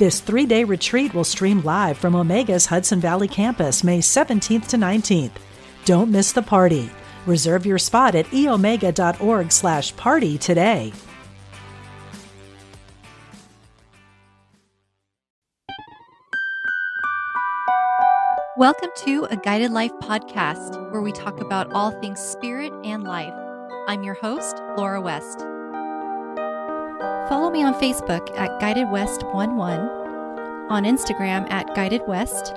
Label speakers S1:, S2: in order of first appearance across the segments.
S1: This three day retreat will stream live from Omega's Hudson Valley campus May 17th to 19th. Don't miss the party. Reserve your spot at eomega.org slash party today.
S2: Welcome to a Guided Life podcast where we talk about all things spirit and life. I'm your host, Laura West. Follow me on Facebook at Guided West 11, on Instagram at Guided West,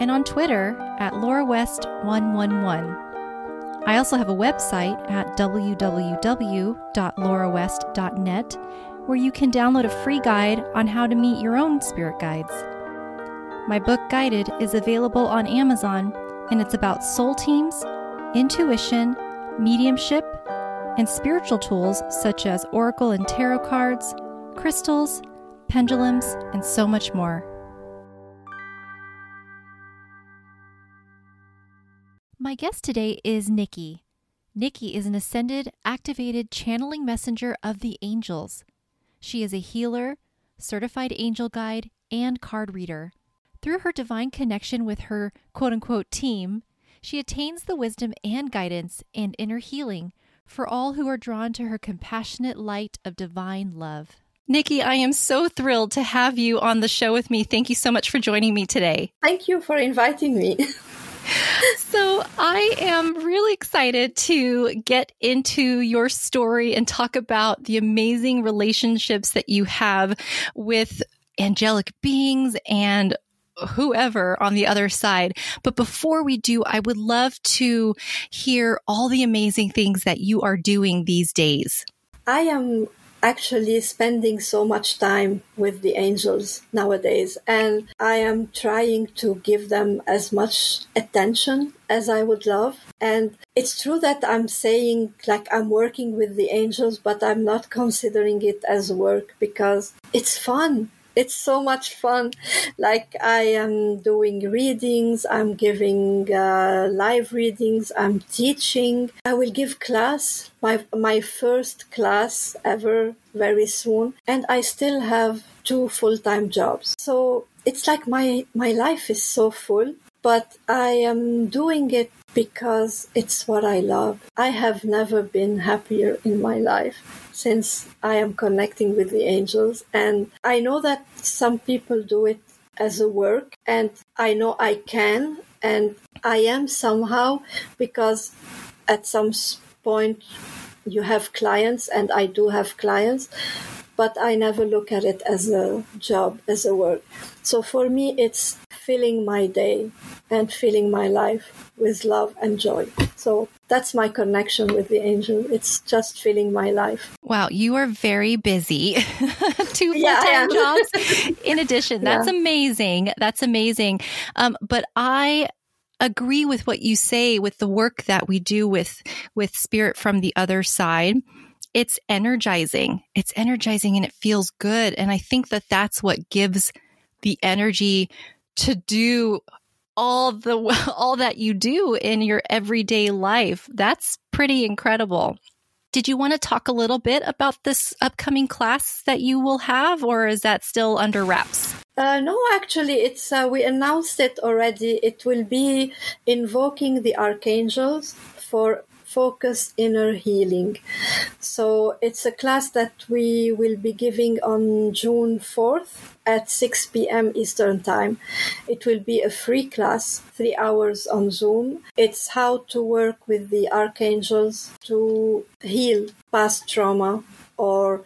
S2: and on Twitter at Laura West 111. I also have a website at www.laurawest.net where you can download a free guide on how to meet your own spirit guides. My book Guided is available on Amazon and it's about soul teams, intuition, mediumship, and spiritual tools such as oracle and tarot cards, crystals, pendulums, and so much more. My guest today is Nikky. Nikky is an ascended, activated channeling messenger of the angels. She is a healer, certified angel guide, and card reader. Through her divine connection with her quote unquote team, she attains the wisdom and guidance and inner healing for all who are drawn to her compassionate light of divine love. Nikky, I am so thrilled to have you on the show with me. Thank you so much for joining me today.
S3: Thank you for inviting me.
S2: so, I am really excited to get into your story and talk about the amazing relationships that you have with angelic beings and whoever on the other side. But before we do, I would love to hear all the amazing things that you are doing these days.
S3: I am actually spending so much time with the angels nowadays and I am trying to give them as much attention as I would love. And it's true that I'm saying like I'm working with the angels, but I'm not considering it as work because it's fun it's so much fun. Like I am doing readings, I'm giving uh, live readings, I'm teaching. I will give class, my my first class ever very soon, and I still have two full-time jobs. So it's like my my life is so full, but I am doing it because it's what I love. I have never been happier in my life since I am connecting with the angels. And I know that some people do it as a work, and I know I can, and I am somehow because at some point you have clients, and I do have clients, but I never look at it as a job, as a work. So for me, it's filling my day and filling my life with love and joy. So that's my connection with the angel. It's just filling my life.
S2: Wow, you are very busy. Two full time jobs. In addition, that's yeah. amazing. That's amazing. Um, but I agree with what you say with the work that we do with with spirit from the other side it's energizing it's energizing and it feels good and i think that that's what gives the energy to do all the all that you do in your everyday life. That's pretty incredible. Did you want to talk a little bit about this upcoming class that you will have, or is that still under wraps?
S3: Uh, no, actually, it's uh, we announced it already. It will be invoking the archangels for focus inner healing. So it's a class that we will be giving on June 4th at 6 p.m. Eastern Time. It will be a free class, three hours on Zoom. It's how to work with the archangels to heal past trauma or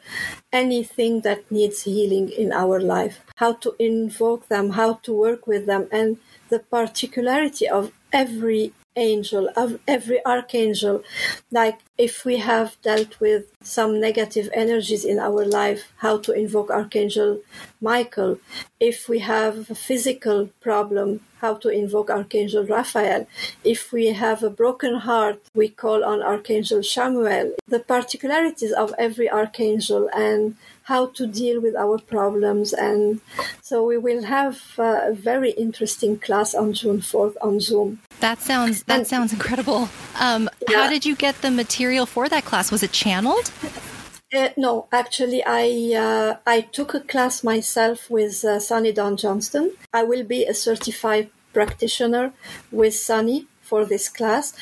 S3: anything that needs healing in our life, how to invoke them, how to work with them, and the particularity of every angel, of every archangel. Like if we have dealt with some negative energies in our life, how to invoke Archangel Michael. If we have a physical problem, how to invoke Archangel Raphael. If we have a broken heart, we call on Archangel Chamuel. The particularities of every archangel and how to deal with our problems. And so we will have a very interesting class on June 4th on Zoom.
S2: That sounds that and, sounds incredible. Um, yeah. How did you get the material for that class? Was it channeled?
S3: Uh, no, actually, I uh, I took a class myself with uh, Sunny Dawn Johnston. I will be a certified practitioner with Sunny for this class,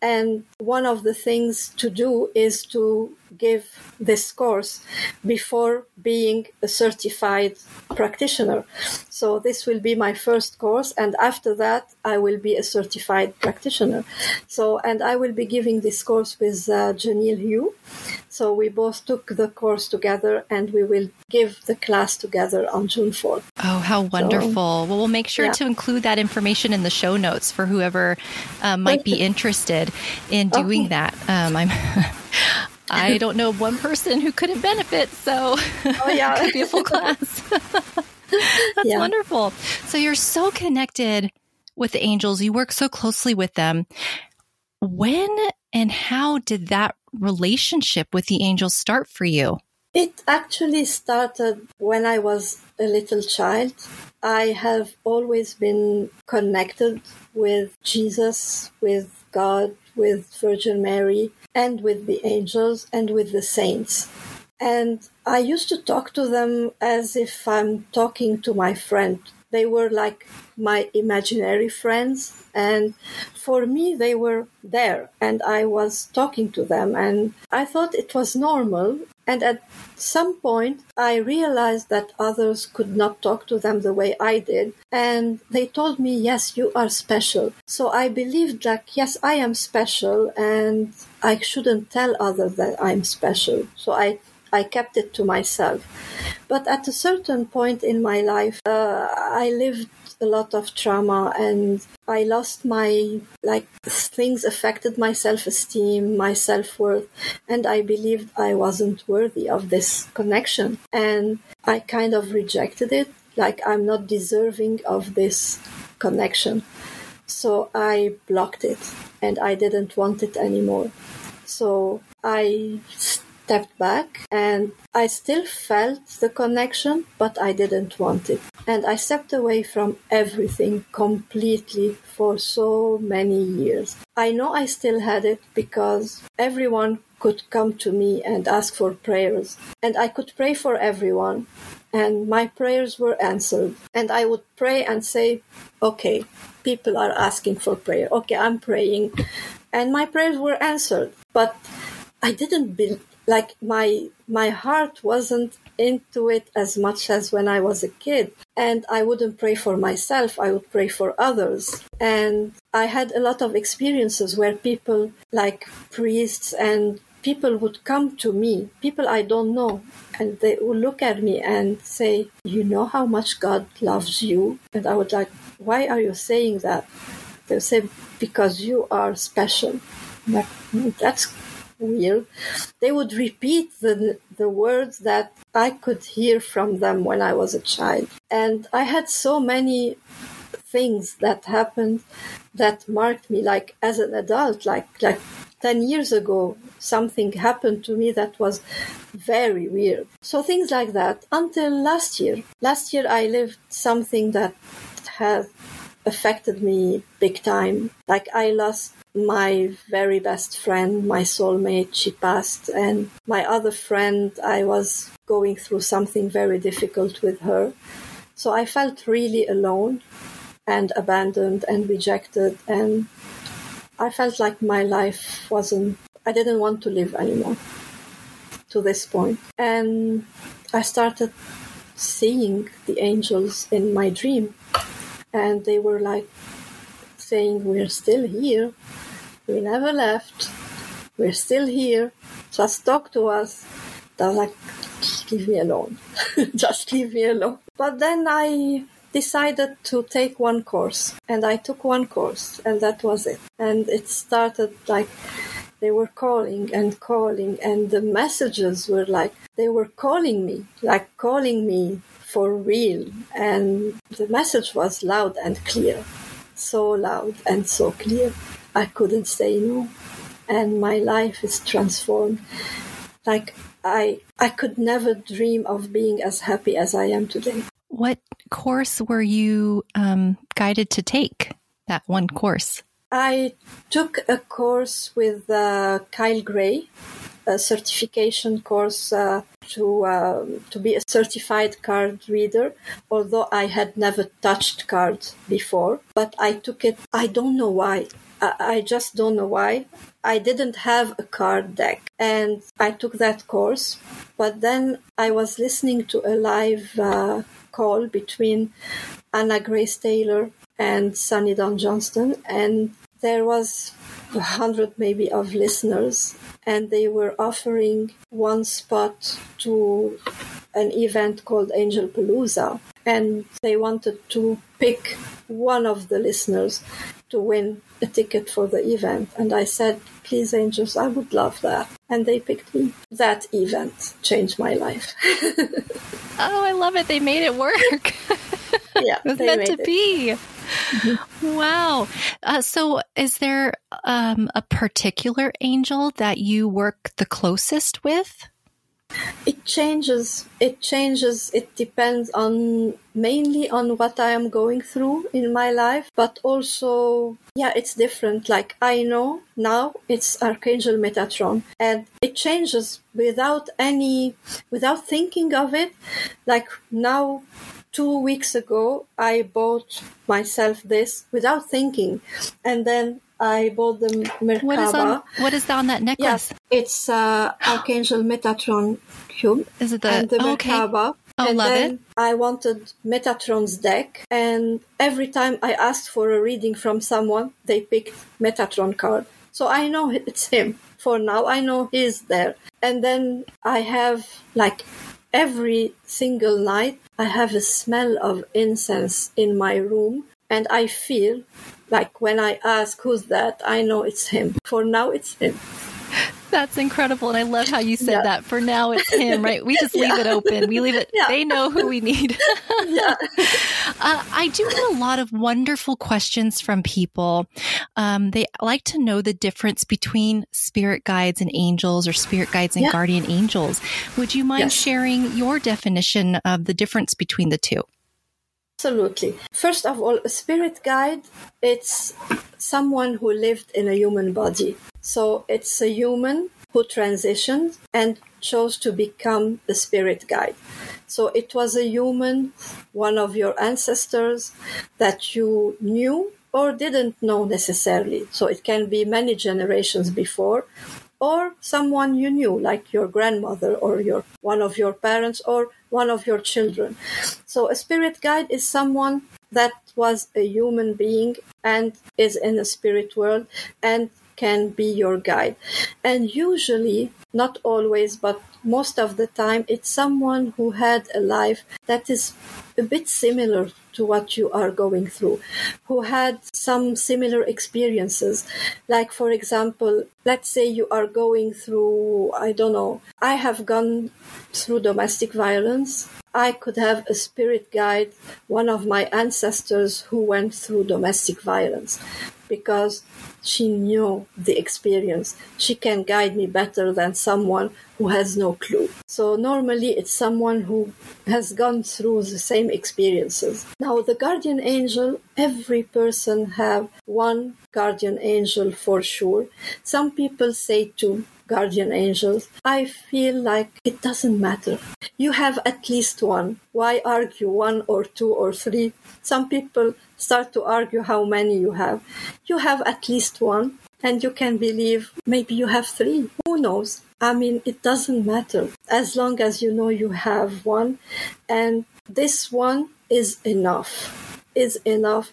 S3: and one of the things to do is to give this course before being a certified practitioner. So this will be my first course, and after that, I will be a certified practitioner. So, and I will be giving this course with uh, Janelle Hugh. So we both took the course together, and we will give the class together on June 4th.
S2: Oh, how wonderful! So, well, we'll make sure yeah. to include that information in the show notes for whoever uh, might be interested in doing okay. that. Um, I'm. I don't know one person who couldn't benefit, so oh, yeah. it could be a full class. That's yeah. wonderful. So you're so connected with the angels. You work so closely with them. When and how did that relationship with the angels start for you?
S3: It actually started when I was a little child. I have always been connected with Jesus, with God, with Virgin Mary and with the angels and with the saints. And I used to talk to them as if I'm talking to my friend. They were like my imaginary friends. And for me, they were there and I was talking to them. And I thought it was normal. And at some point, I realized that others could not talk to them the way I did. And they told me, yes, you are special. So I believed that, yes, I am special and I shouldn't tell others that I'm special. So I, I kept it to myself. But at a certain point in my life, uh, I lived a lot of trauma and I lost my, like, things affected my self esteem, my self worth, and I believed I wasn't worthy of this connection. And I kind of rejected it, like, I'm not deserving of this connection. So I blocked it and I didn't want it anymore. So I stepped back and I still felt the connection, but I didn't want it. And I stepped away from everything completely for so many years. I know I still had it because everyone could come to me and ask for prayers, and I could pray for everyone. And my prayers were answered. And I would pray and say, okay, people are asking for prayer. Okay, I'm praying. And my prayers were answered. But I didn't be like my my heart wasn't into it as much as when I was a kid. And I wouldn't pray for myself, I would pray for others. And I had a lot of experiences where people, like priests and people, would come to me, people I don't know, and they would look at me and say, You know how much God loves you? And I would like, Why are you saying that? They say, Because you are special. Like, that's weird, they would repeat the, the words that I could hear from them when I was a child. And I had so many things that happened that marked me like as an adult, like, like 10 years ago, something happened to me that was very weird. So things like that until last year. Last year I lived something that had affected me big time. Like I lost my very best friend, my soulmate, she passed, and my other friend, I was going through something very difficult with her. So I felt really alone and abandoned and rejected, and I felt like my life wasn't, I didn't want to live anymore to this point. And I started seeing the angels in my dream, and they were like saying, We're still here we never left. We're still here. Just talk to us. They're like, just leave me alone. just leave me alone. But then I decided to take one course. And I took one course, and that was it. And it started like they were calling and calling, and the messages were like they were calling me, like calling me for real. And the message was loud and clear, so loud and so clear. I couldn't say no. And my life is transformed. Like I, I could never dream of being as happy as I am today.
S2: What course were you um, guided to take? That one course.
S3: I took a course with uh, Kyle Gray, a certification course uh, to um, to be a certified card reader. Although I had never touched cards before, but I took it. I don't know why. I, I just don't know why. I didn't have a card deck, and I took that course. But then I was listening to a live uh, call between Anna Grace Taylor and Sunny Dawn Johnston, and there was a hundred maybe of listeners, and they were offering one spot to an event called Angel Palooza, and they wanted to pick one of the listeners to win a ticket for the event. And I said, please, angels, I would love that. And they picked me. That event changed my life.
S2: oh, I love it. They made it work.
S3: Yeah,
S2: it was meant to it. be. Mm-hmm. Wow. Uh, so, is there um, a particular angel that you work the closest with?
S3: It changes. It changes. It depends on mainly on what I am going through in my life, but also, yeah, it's different. Like I know now it's Archangel Metatron and it changes without any, without thinking of it. Like now two weeks ago, I bought myself this without thinking. And then I bought the Merkaba.
S2: What is on, what is on that necklace?
S3: Yes, it's uh, Archangel Metatron cube.
S2: Is it the,
S3: and the
S2: oh, okay.
S3: Merkaba.
S2: Oh,
S3: and
S2: love
S3: then
S2: it.
S3: I wanted Metatron's deck, and every time I asked for a reading from someone, they picked Metatron card. So I know it's him. For now, I know he's there. And then I have like every single night, I have a smell of incense in my room, and I feel like when I ask who's that, I know it's him. For now, it's him.
S2: That's incredible. And I love how you said yeah. that. For now, it's him, right? We just leave yeah. it open. We leave it, yeah. they know who we need.
S3: yeah.
S2: Uh, I do get a lot of wonderful questions from people. Um, they like to know the difference between spirit guides and angels or spirit guides and guardian angels. Would you mind yes. sharing your definition of the difference between the two?
S3: Absolutely. First of all, a spirit guide, it's someone who lived in a human body. So it's a human who transitioned and chose to become a spirit guide. So it was a human, one of your ancestors that you knew or didn't know necessarily. So it can be many generations before or someone you knew, like your grandmother or your one of your parents or one of your children. So a spirit guide is someone that was a human being and is in the spirit world and can be your guide. And usually, not always, but most of the time, it's someone who had a life that is a bit similar to what you are going through, who had some similar experiences. Like, for example, let's say you are going through, I don't know, I have gone through domestic violence. I could have a spirit guide, one of my ancestors who went through domestic violence, because she knew the experience. She can guide me better than someone who has no clue. So normally it's someone who has gone through the same experiences. Now the guardian angel, every person have one guardian angel for sure. Some people say two guardian angels. I feel like it doesn't matter. You have at least one. Why argue one or two or three? Some people start to argue how many you have. You have at least one, and you can believe maybe you have three. Who knows? I mean, it doesn't matter as long as you know you have one, and this one is enough. Is enough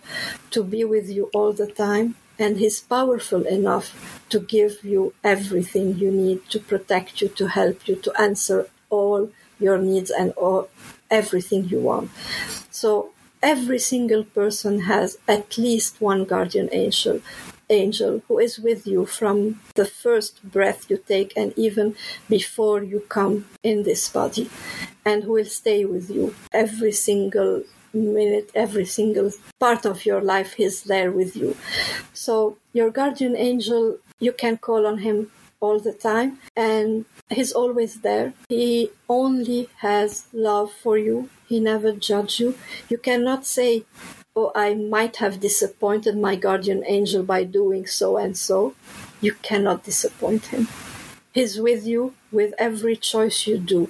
S3: to be with you all the time, and he's powerful enough to give you everything you need to protect you, to help you, to answer all your needs and all everything you want. So every single person has at least one guardian angel angel who is with you from the first breath you take and even before you come in this body and who will stay with you every single minute every single part of your life is there with you. So your guardian angel you can call on him all the time and he's always there. He only has love for you. He never judges you. You cannot say oh i might have disappointed my guardian angel by doing so and so. You cannot disappoint him. He's with you with every choice you do.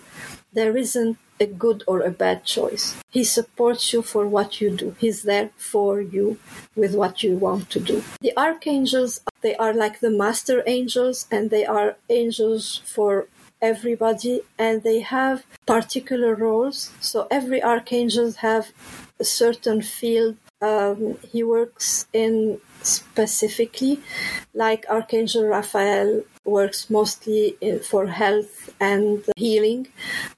S3: There isn't a good or a bad choice. He supports you for what you do. He's there for you with what you want to do. The archangels, they are like the master angels and they are angels for everybody and they have particular roles. So every archangel have a certain field um, he works in specifically, like Archangel Raphael works mostly for health and healing.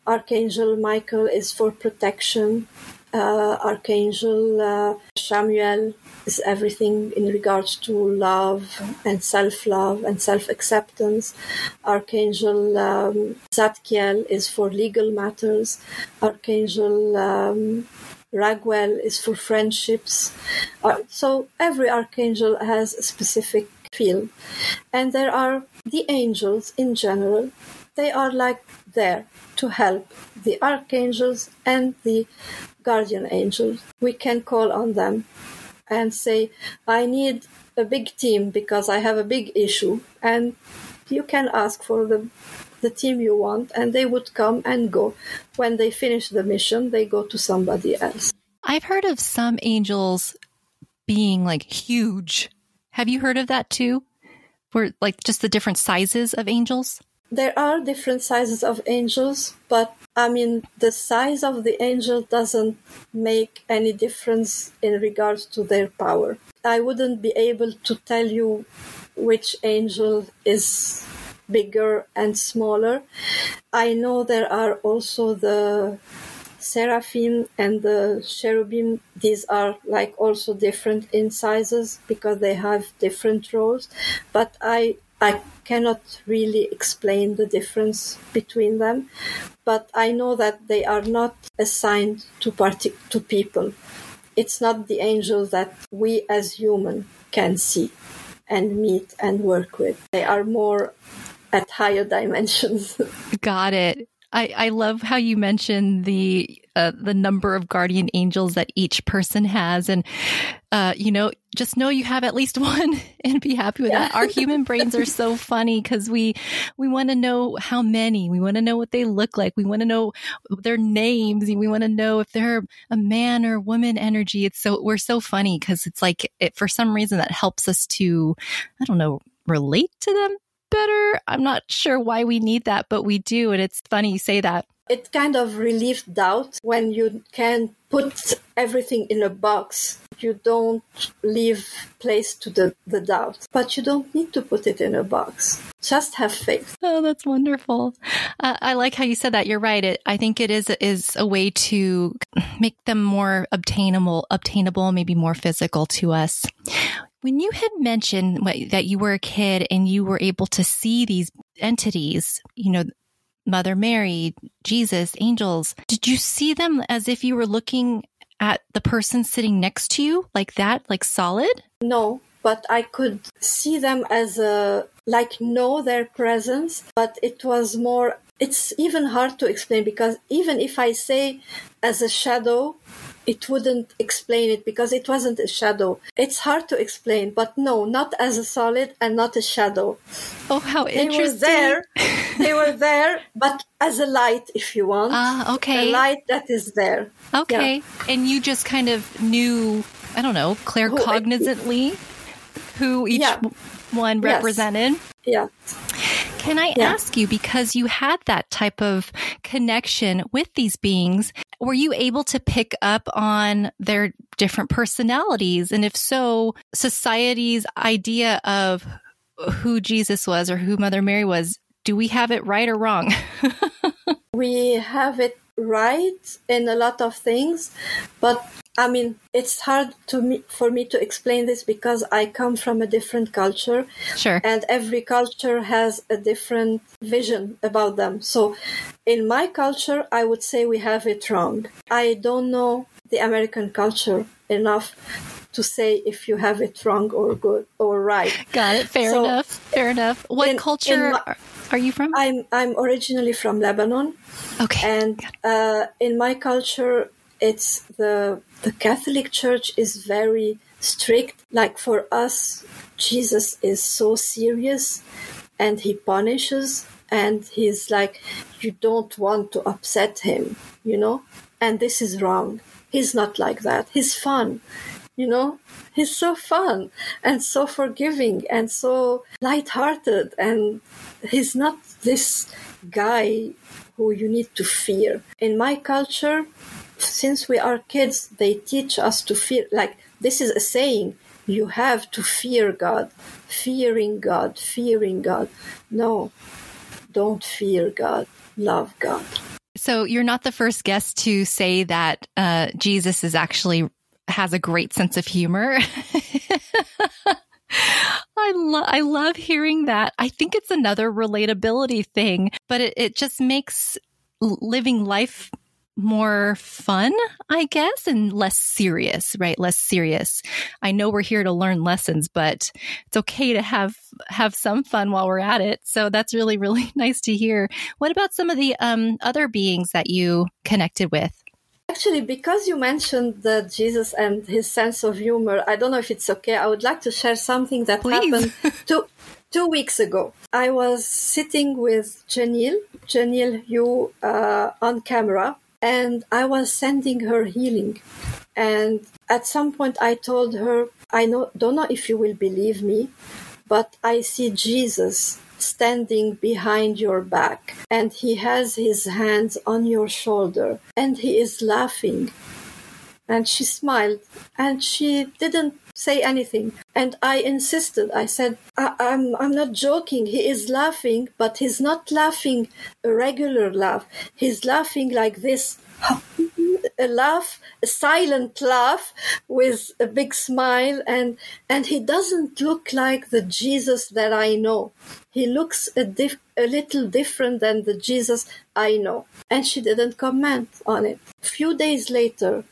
S3: Archangel Michael is for protection. Uh, Archangel uh, Chamuel is everything in regards to love and self love and self acceptance. Archangel um, Zadkiel is for legal matters. Archangel um, Raguel is for friendships. Uh, so every archangel has a specific field. And there are the angels in general. They are like there to help the archangels and the guardian angels. We can call on them and say, I need a big team because I have a big issue. And you can ask for the the team you want, and they would come and go. When they finish the mission, they go to somebody else.
S2: I've heard of some angels being like huge. Have you heard of that too? Where like just the different sizes of angels?
S3: There are different sizes of angels, but I mean, the size of the angel doesn't make any difference in regards to their power. I wouldn't be able to tell you which angel is bigger and smaller. I know there are also the seraphim and the cherubim these are like also different in sizes because they have different roles but i i cannot really explain the difference between them but i know that they are not assigned to partic- to people it's not the angels that we as human can see and meet and work with they are more at higher dimensions.
S2: Got it. I, I love how you mentioned the uh, the number of guardian angels that each person has, and uh, you know, just know you have at least one, and be happy with yeah. that. Our human brains are so funny because we we want to know how many, we want to know what they look like, we want to know their names, we want to know if they're a man or woman energy. It's so we're so funny because it's like it, for some reason that helps us to, I don't know, relate to them better. I'm not sure why we need that, but we do. And it's funny you say that.
S3: It kind of relieves doubt when you can put everything in a box. You don't leave place to the, the doubt, but you don't need to put it in a box. Just have faith.
S2: Oh, that's wonderful. Uh, I like how you said that. You're right. It, I think it is is a way to make them more obtainable, obtainable, maybe more physical to us. When you had mentioned what, that you were a kid and you were able to see these entities, you know, Mother Mary, Jesus, angels, did you see them as if you were looking at the person sitting next to you like that, like solid?
S3: No, but I could see them as a, like, know their presence, but it was more, it's even hard to explain because even if I say as a shadow, it wouldn't explain it because it wasn't a shadow. It's hard to explain, but no, not as a solid and not a shadow.
S2: Oh, how
S3: they
S2: interesting!
S3: Were there, they were there, but as a light, if you want.
S2: Ah, uh, okay.
S3: A light that is there.
S2: Okay, yeah. and you just kind of knew, I don't know, claircognizantly who, who each yeah. one represented.
S3: Yes.
S2: Yeah. Can I yeah. ask you, because you had that type of connection with these beings, were you able to pick up on their different personalities? And if so, society's idea of who Jesus was or who Mother Mary was, do we have it right or wrong?
S3: we have it right in a lot of things, but I mean, it's hard to me for me to explain this because I come from a different culture.
S2: Sure.
S3: And every culture has a different vision about them. So, in my culture, I would say we have it wrong. I don't know the American culture enough to say if you have it wrong or good or right.
S2: Got it. Fair so, enough. Fair enough. What in, culture in my, are you from?
S3: I'm I'm originally from Lebanon.
S2: Okay.
S3: And uh, in my culture, it's the the Catholic Church is very strict. Like for us, Jesus is so serious, and he punishes, and he's like, you don't want to upset him, you know. And this is wrong. He's not like that. He's fun you know he's so fun and so forgiving and so light-hearted and he's not this guy who you need to fear. In my culture since we are kids they teach us to fear like this is a saying you have to fear god. Fearing god fearing god. No don't fear god love god.
S2: So you're not the first guest to say that uh, Jesus is actually has a great sense of humor. I love I love hearing that. I think it's another relatability thing, but it, it just makes living life more fun, I guess, and less serious, right? Less serious. I know we're here to learn lessons, but it's okay to have have some fun while we're at it. So that's really really nice to hear. What about some of the um, other beings that you connected with?
S3: Actually, because you mentioned that Jesus and his sense of humor, I don't know if it's okay. I would like to share something that Please. happened two, two weeks ago. I was sitting with Janelle, Janelle you uh, on camera, and I was sending her healing. And at some point, I told her, I know, don't know if you will believe me, but I see Jesus standing behind your back and he has his hands on your shoulder and he is laughing. And she smiled and she didn't say anything. And I insisted. I said, I- am I'm, I'm not joking. He is laughing, but he's not laughing a regular laugh. He's laughing like this. a laugh, a silent laugh with a big smile and and he doesn't look like the Jesus that I know. He looks a, dif- a little different than the Jesus I know. And she didn't comment on it. A few days later,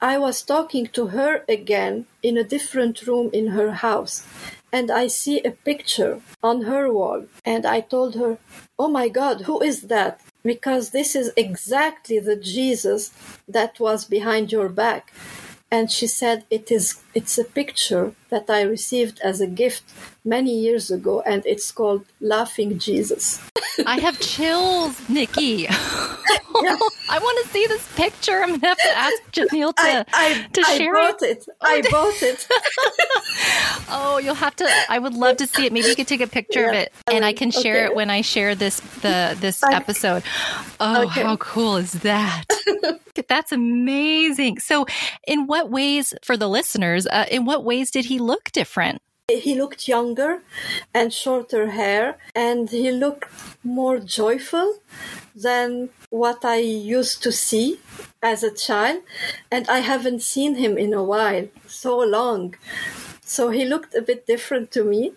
S3: I was talking to her again in a different room in her house and I see a picture on her wall. And I told her, Oh my God, who is that? Because this is exactly the Jesus that was behind your back. And she said, it is, it's a picture that I received as a gift many years ago, and it's called Laughing Jesus.
S2: I have chills, Nikky. yeah. I want to see this picture. I'm going to have to ask Janelle to, I, I, to
S3: I
S2: share
S3: bought it. it. I bought it.
S2: oh, you'll have to. I would love to see it. Maybe you could take a picture yeah, of it, and I can share okay. it when I share this the this episode. Oh, okay. how cool is that? That's amazing. So, in what ways, for the listeners, uh, in what ways did he look different?
S3: He looked younger and shorter hair, and he looked more joyful than what I used to see as a child. And I haven't seen him in a while, so long. So he looked a bit different to me.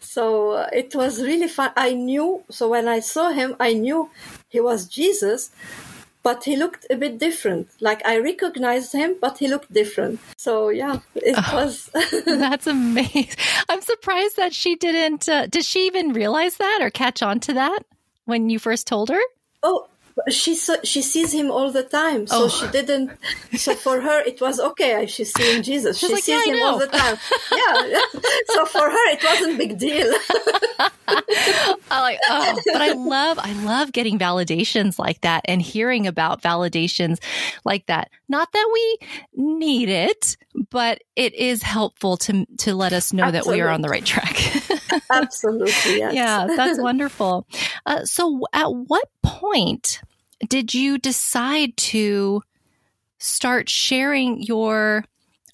S3: So uh, it was really fun. I knew, so when I saw him, I knew he was Jesus, but he looked a bit different. Like I recognized him, but he looked different. So yeah, it oh, was.
S2: that's amazing. I'm surprised that she didn't. Uh, did she even realize that or catch on to that when you first told her?
S3: Oh, she she sees him all the time, so oh. she didn't. So for her, it was okay. She's seeing Jesus. She's she like, sees yeah, him all the time. yeah, So for her, it wasn't big deal.
S2: I like, oh, but I love, I love getting validations like that and hearing about validations like that. Not that we need it, but it is helpful to to let us know Absolutely. that we are on the right track.
S3: Absolutely, yes.
S2: yeah, that's wonderful. Uh, so, at what point did you decide to start sharing your?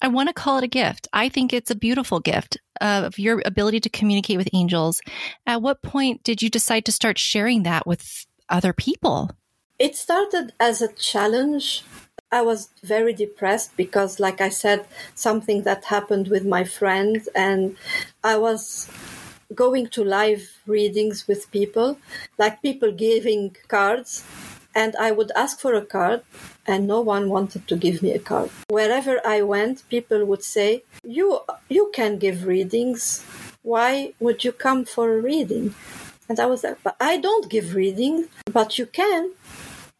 S2: I want to call it a gift. I think it's a beautiful gift of your ability to communicate with angels. At what point did you decide to start sharing that with other people?
S3: It started as a challenge I was very depressed because, like I said, something that happened with my friend, and I was going to live readings with people, like people giving cards, and I would ask for a card, and no one wanted to give me a card. Wherever I went, people would say, "You you can give readings. Why would you come for a reading?" And I was like, "But I don't give readings, but you can."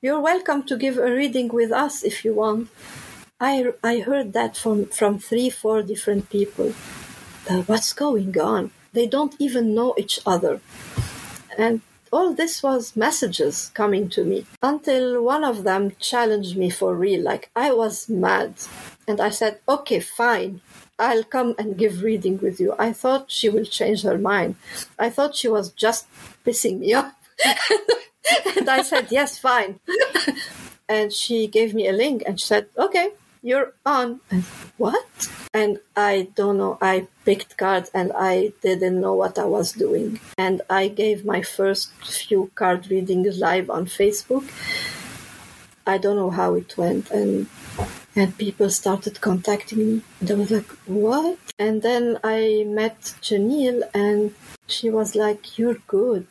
S3: You're welcome to give a reading with us if you want. I, I heard that from, from three, four different people. What's going on? They don't even know each other. And all this was messages coming to me until one of them challenged me for real. Like I was mad. And I said, okay, fine. I'll come and give reading with you. I thought she will change her mind. I thought she was just pissing me off. and I said, yes, fine. and she gave me a link and she said, okay, you're on. And what? And I don't know. I picked cards and I didn't know what I was doing. And I gave my first few card readings live on Facebook. I don't know how it went. And and people started contacting me. And I was like, what? And then I met Janelle and she was like, you're good.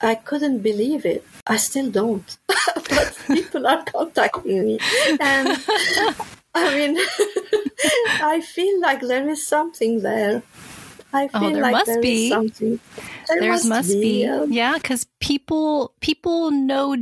S3: I couldn't believe it. I still don't. but people are contacting me. And I mean, I feel like there is something there. I
S2: oh,
S3: feel
S2: oh, there
S3: like
S2: must
S3: there
S2: be.
S3: something. There
S2: There's
S3: must,
S2: must be.
S3: yeah.
S2: Yeah, because people people know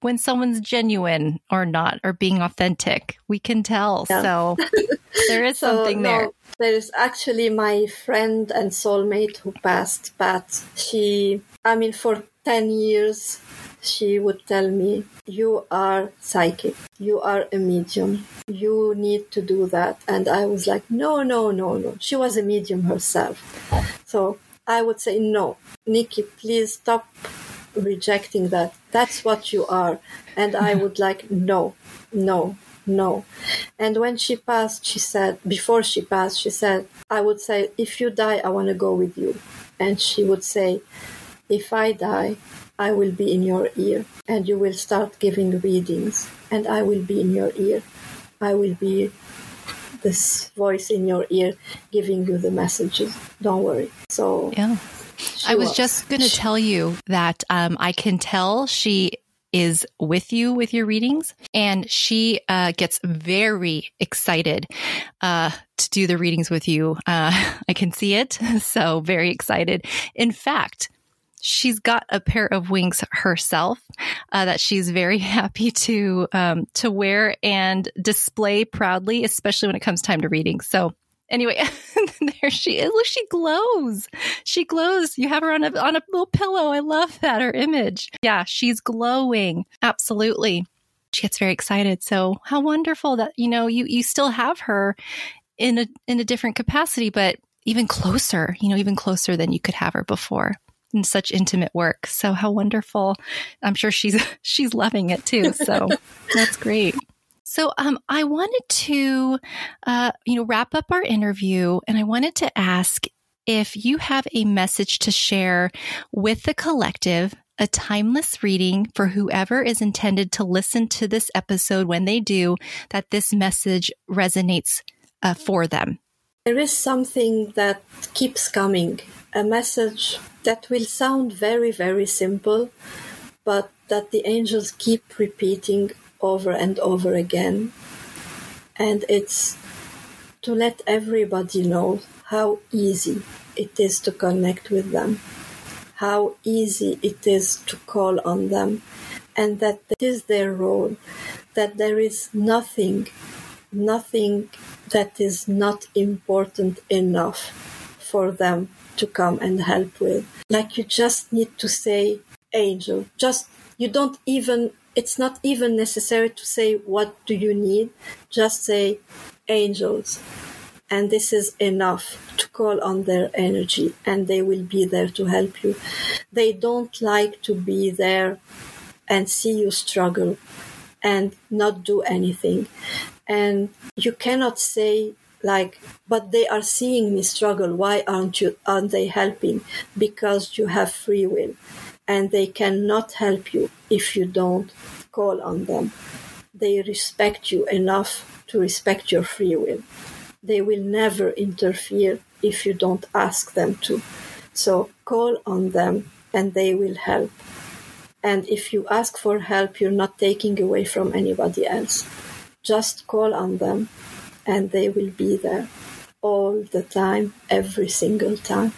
S2: when someone's genuine or not or being authentic. We can tell.
S3: Yeah.
S2: So there is
S3: So,
S2: something
S3: no,
S2: there.
S3: There is actually my friend and soulmate who passed, but She, I mean, for 10 years, she would tell me, You are psychic. You are a medium. You need to do that. And I was like, No, no, no, no. She was a medium herself. So I would say, No, Nikky, please stop rejecting that. That's what you are. And I would like, No, no, no. And when she passed, she said, before she passed, she said, I would say, if you die, I want to go with you. And she would say, if I die, I will be in your ear and you will start giving readings and I will be in your ear. I will be this voice in your ear giving you the messages. Don't worry. So
S2: Yeah. I was just going to tell you that um, I can tell she is with you with your readings and she uh, gets very excited uh, to do the readings with you. Uh, I can see it. So very excited. In fact, she's got a pair of wings herself uh, that she's very happy to um, to wear and display proudly, especially when it comes time to reading. So anyway, there she is. Look, she glows. She glows. You have her on a on a little pillow. I love that her image. Yeah, she's glowing. Absolutely. She gets very excited. So how wonderful that you know you you still have her in a in a different capacity, but even closer. You know, even closer than you could have her before in such intimate work. So how wonderful. I'm sure she's she's loving it too. So that's great. So um, I wanted to uh, you know wrap up our interview and I wanted to ask if you have a message to share with the collective a timeless reading for whoever is intended to listen to this episode when they do that this message resonates uh, for them
S3: There is something that keeps coming, a message that will sound very, very simple, but that the angels keep repeating over and over again. And it's to let everybody know how easy it is to connect with them, how easy it is to call on them, and that it is their role, that there is nothing nothing that is not important enough for them to come and help with. Like you just need to say angel. Just you don't even it's not even necessary to say what do you need. Just say angels. And this is enough to call on their energy and they will be there to help you. They don't like to be there and see you struggle and not do anything and you cannot say like but they are seeing me struggle why aren't you aren't they helping because you have free will and they cannot help you if you don't call on them they respect you enough to respect your free will. They will never interfere if you don't ask them to. So call on them and they will help. And if you ask for help, you're not taking away from anybody else. Just call on them and they will be there all the time, every single time.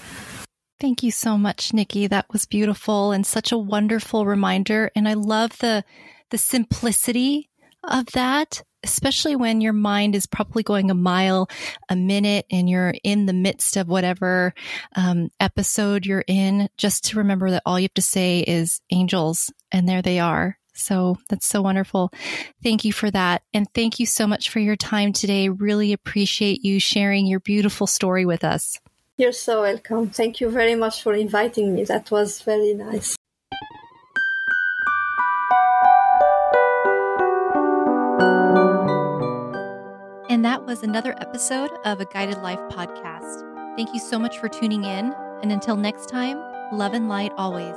S2: Thank you so much, Nikky. That was beautiful and such a wonderful reminder. And I love the the simplicity of that, especially when your mind is probably going a mile a minute and you're in the midst of whatever um, episode you're in. Just to remember that all you have to say is angels, and there they are. So that's so wonderful. Thank you for that. And thank you so much for your time today. Really appreciate you sharing your beautiful story with us.
S3: You're so welcome. Thank you very much for inviting me. That was very nice.
S2: And that was another episode of a Guided Life podcast. Thank you so much for tuning in. And until next time, love and light always.